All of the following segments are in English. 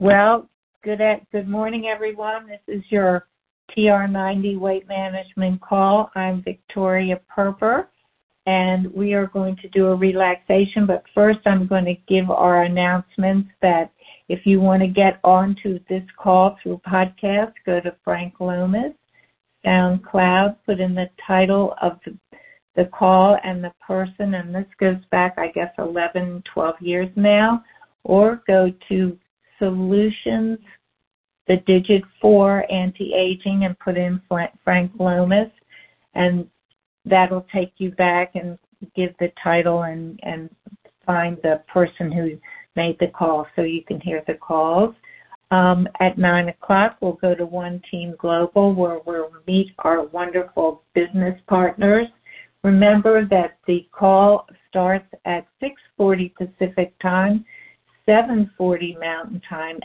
Well, good at, good morning, everyone. This is your TR90 weight management call. I'm Victoria Perper, and we are going to do a relaxation. But first, I'm going to give our announcements that if you want to get onto this call through podcast, go to Frank Lomas, SoundCloud, put in the title of the, the call and the person, and this goes back, I guess, 11, 12 years now, or go to Solutions, the digit four anti-aging, and put in Frank Lomas, and that'll take you back and give the title and, and find the person who made the call so you can hear the calls. Um, at 9 o'clock, we'll go to One Team Global where we'll meet our wonderful business partners. Remember that the call starts at 6.40 Pacific Time, 7.40 Mountain Time,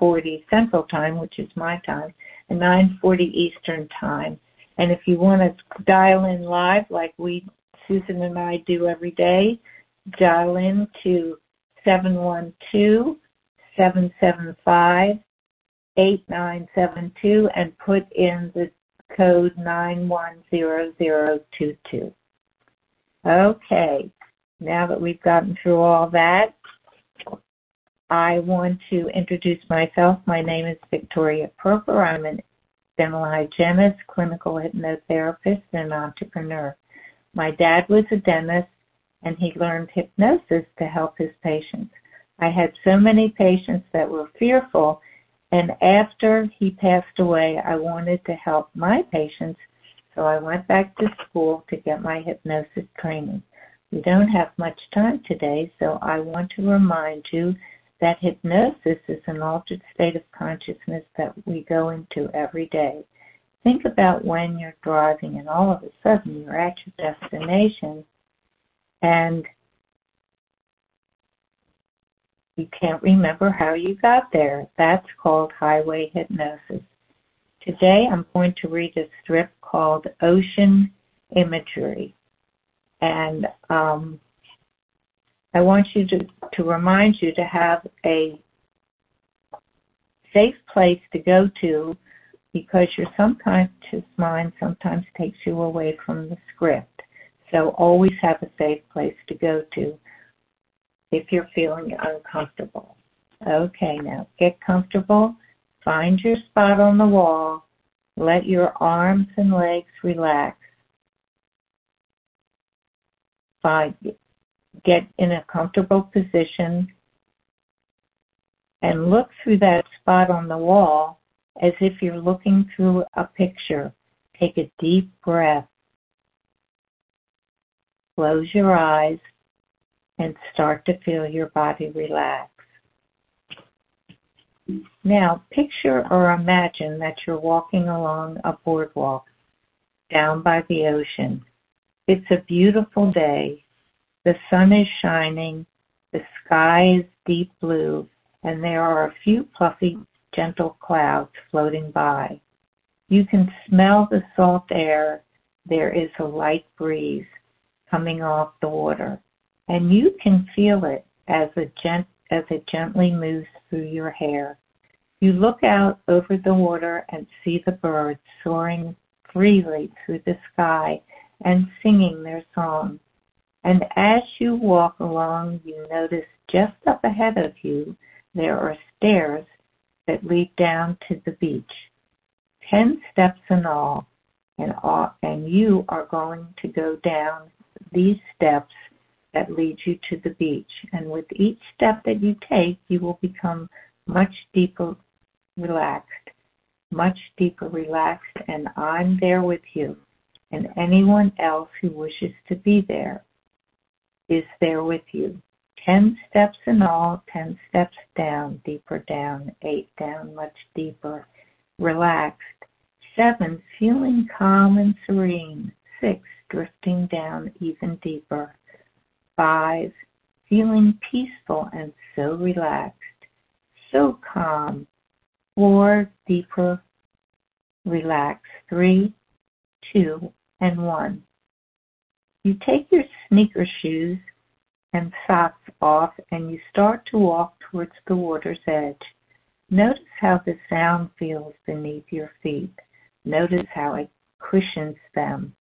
8.40 Central Time, which is my time, and 9.40 Eastern Time. And if you want to dial in live like we, Susan and I do every day, dial in to 712 775 8972 and put in the code 910022. Okay, now that we've gotten through all that, I want to introduce myself. My name is Victoria Perper. I'm an dental hygienist, clinical hypnotherapist, and entrepreneur. My dad was a dentist and he learned hypnosis to help his patients. I had so many patients that were fearful, and after he passed away, I wanted to help my patients, so I went back to school to get my hypnosis training. We don't have much time today, so I want to remind you that hypnosis is an altered state of consciousness that we go into every day. Think about when you're driving and all of a sudden you're at your destination and you can't remember how you got there. That's called highway hypnosis. Today I'm going to read a strip called Ocean Imagery. And um, I want you to, to remind you to have a safe place to go to because your subconscious mind sometimes takes you away from the script. So always have a safe place to go to if you're feeling uncomfortable. Okay, now get comfortable. Find your spot on the wall. Let your arms and legs relax. Find, get in a comfortable position and look through that spot on the wall as if you're looking through a picture. Take a deep breath. Close your eyes and start to feel your body relax. Now, picture or imagine that you're walking along a boardwalk down by the ocean. It's a beautiful day the sun is shining, the sky is deep blue, and there are a few fluffy, gentle clouds floating by. You can smell the salt air. There is a light breeze coming off the water, and you can feel it as, gent- as it gently moves through your hair. You look out over the water and see the birds soaring freely through the sky and singing their song. And as you walk along, you notice just up ahead of you there are stairs that lead down to the beach. Ten steps in all, and, all, and you are going to go down these steps that lead you to the beach. And with each step that you take, you will become much deeper relaxed, much deeper relaxed, and I'm there with you and anyone else who wishes to be there is there with you. Ten steps in all, ten steps down, deeper down, eight down, much deeper, relaxed. Seven, feeling calm and serene. Six, drifting down even deeper. Five, feeling peaceful and so relaxed, so calm. Four, deeper, relax. Three, two, and one. You take your sneaker shoes and socks off and you start to walk towards the water's edge. Notice how the sound feels beneath your feet. Notice how it cushions them.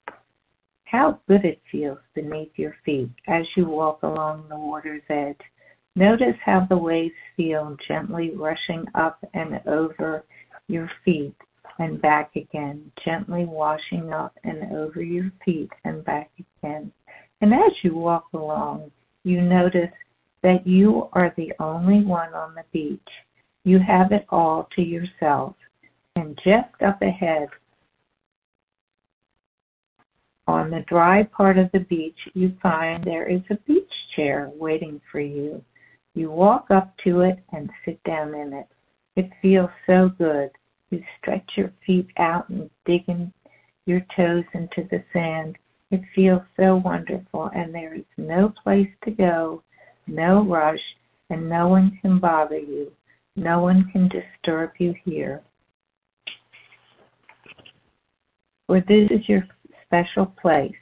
How good it feels beneath your feet as you walk along the water's edge. Notice how the waves feel gently rushing up and over your feet and back again, gently washing up and over your feet and back again. And as you walk along, you notice that you are the only one on the beach. You have it all to yourself. And just up ahead, on the dry part of the beach, you find there is a beach chair waiting for you. You walk up to it and sit down in it. It feels so good. You stretch your feet out and dig in your toes into the sand. It feels so wonderful, and there is no place to go, no rush, and no one can bother you. No one can disturb you here. For this is your special place,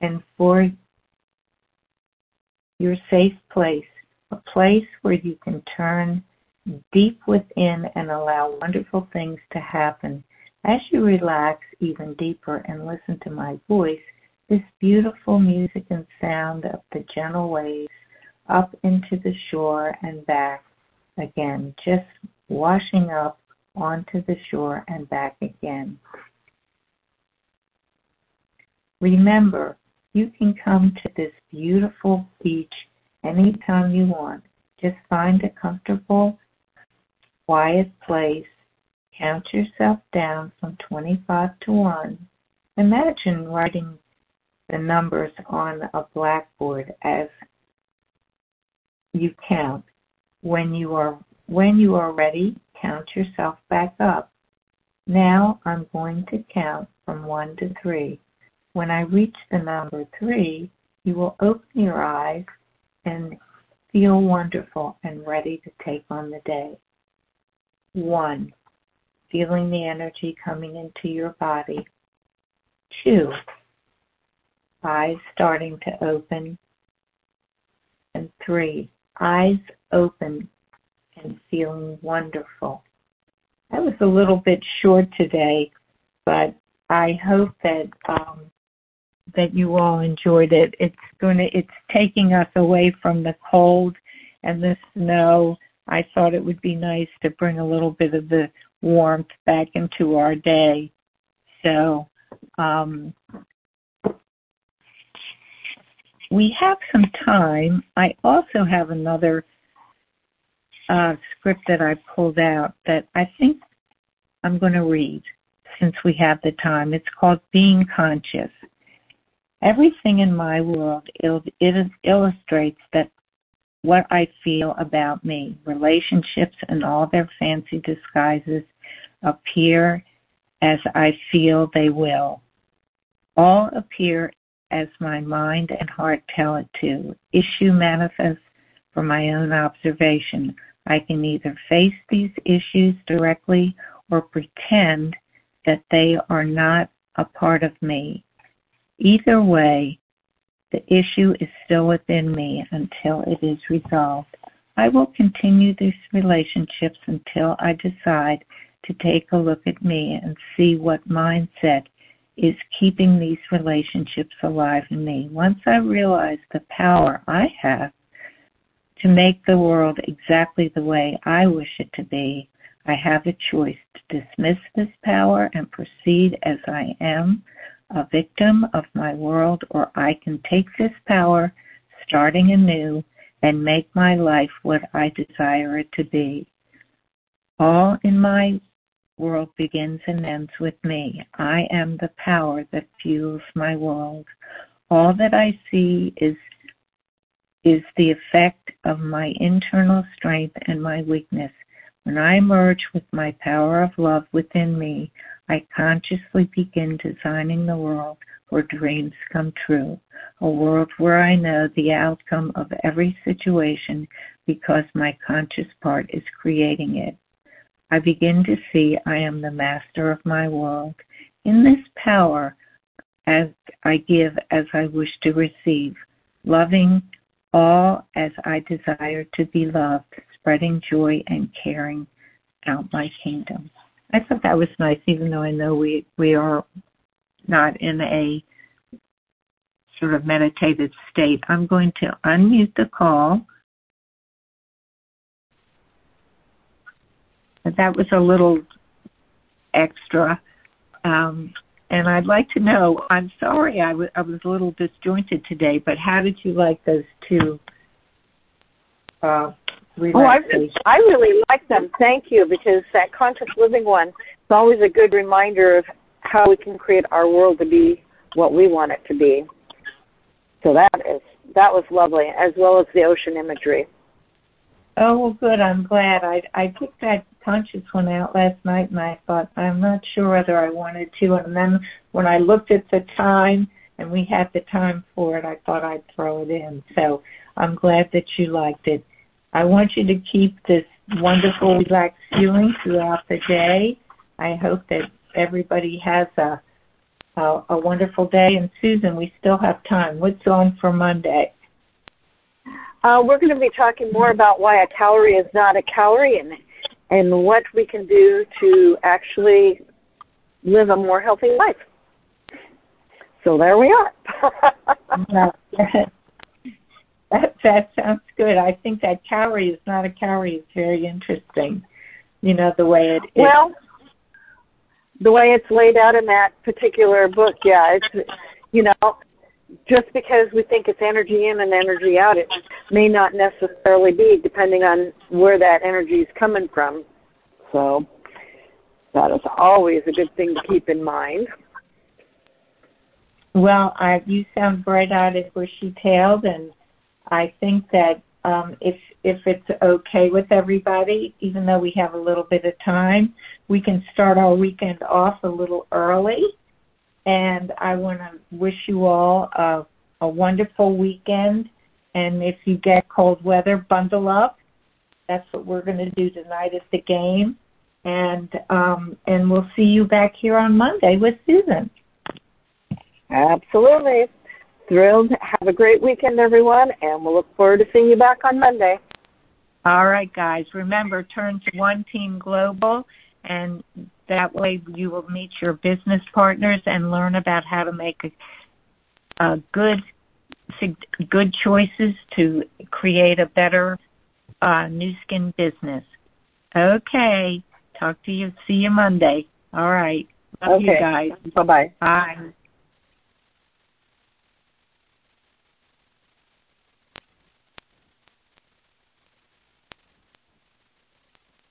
and for your safe place, a place where you can turn deep within and allow wonderful things to happen. As you relax even deeper and listen to my voice, this beautiful music and sound of the gentle waves up into the shore and back again, just washing up onto the shore and back again. Remember, you can come to this beautiful beach anytime you want. Just find a comfortable quiet place, count yourself down from 25 to 1. Imagine writing the numbers on a blackboard as you count. When you are when you are ready, count yourself back up. Now I'm going to count from 1 to 3. When I reach the number 3, you will open your eyes and feel wonderful and ready to take on the day. One, feeling the energy coming into your body. Two, eyes starting to open. And three, eyes open and feeling wonderful. I was a little bit short today, but I hope that um, that you all enjoyed it. It's to it's taking us away from the cold and the snow I thought it would be nice to bring a little bit of the warmth back into our day. So, um, we have some time. I also have another uh, script that I pulled out that I think I'm going to read since we have the time. It's called Being Conscious. Everything in my world illustrates that what I feel about me. Relationships and all their fancy disguises appear as I feel they will. All appear as my mind and heart tell it to. Issue manifests from my own observation. I can either face these issues directly or pretend that they are not a part of me. Either way, the issue is still within me until it is resolved. I will continue these relationships until I decide to take a look at me and see what mindset is keeping these relationships alive in me. Once I realize the power I have to make the world exactly the way I wish it to be, I have a choice to dismiss this power and proceed as I am a victim of my world, or I can take this power, starting anew, and make my life what I desire it to be. All in my world begins and ends with me. I am the power that fuels my world. All that I see is is the effect of my internal strength and my weakness. When I merge with my power of love within me, I consciously begin designing the world where dreams come true, a world where I know the outcome of every situation because my conscious part is creating it. I begin to see I am the master of my world. In this power, as I give as I wish to receive, loving all as I desire to be loved, spreading joy and caring out my kingdom. I thought that was nice, even though I know we we are not in a sort of meditative state. I'm going to unmute the call. That was a little extra. Um, and I'd like to know, I'm sorry I, w- I was a little disjointed today, but how did you like those two uh, Oh, I, I really like them. Thank you, because that conscious living one is always a good reminder of how we can create our world to be what we want it to be. So that is that was lovely, as well as the ocean imagery. Oh well, good. I'm glad. I I picked that conscious one out last night, and I thought I'm not sure whether I wanted to. And then when I looked at the time, and we had the time for it, I thought I'd throw it in. So I'm glad that you liked it. I want you to keep this wonderful, relaxed feeling throughout the day. I hope that everybody has a a, a wonderful day. And Susan, we still have time. What's on for Monday? Uh, we're going to be talking more about why a calorie is not a calorie and and what we can do to actually live a more healthy life. So there we are. That that sounds good. I think that calorie is not a calorie is very interesting. You know the way it. Well, the way it's laid out in that particular book, yeah, it's you know, just because we think it's energy in and energy out, it may not necessarily be, depending on where that energy is coming from. So that is always a good thing to keep in mind. Well, I, you sound bright-eyed and bushy-tailed, and I think that um, if if it's okay with everybody, even though we have a little bit of time, we can start our weekend off a little early. And I want to wish you all a, a wonderful weekend. And if you get cold weather, bundle up. That's what we're going to do tonight at the game. And um, and we'll see you back here on Monday with Susan. Absolutely thrilled. Have a great weekend, everyone, and we'll look forward to seeing you back on Monday. All right, guys. Remember, turn to One Team Global, and that way you will meet your business partners and learn about how to make a, a good good choices to create a better uh, Nu Skin business. Okay. Talk to you. See you Monday. All right. Love okay. you guys. Bye-bye. Bye.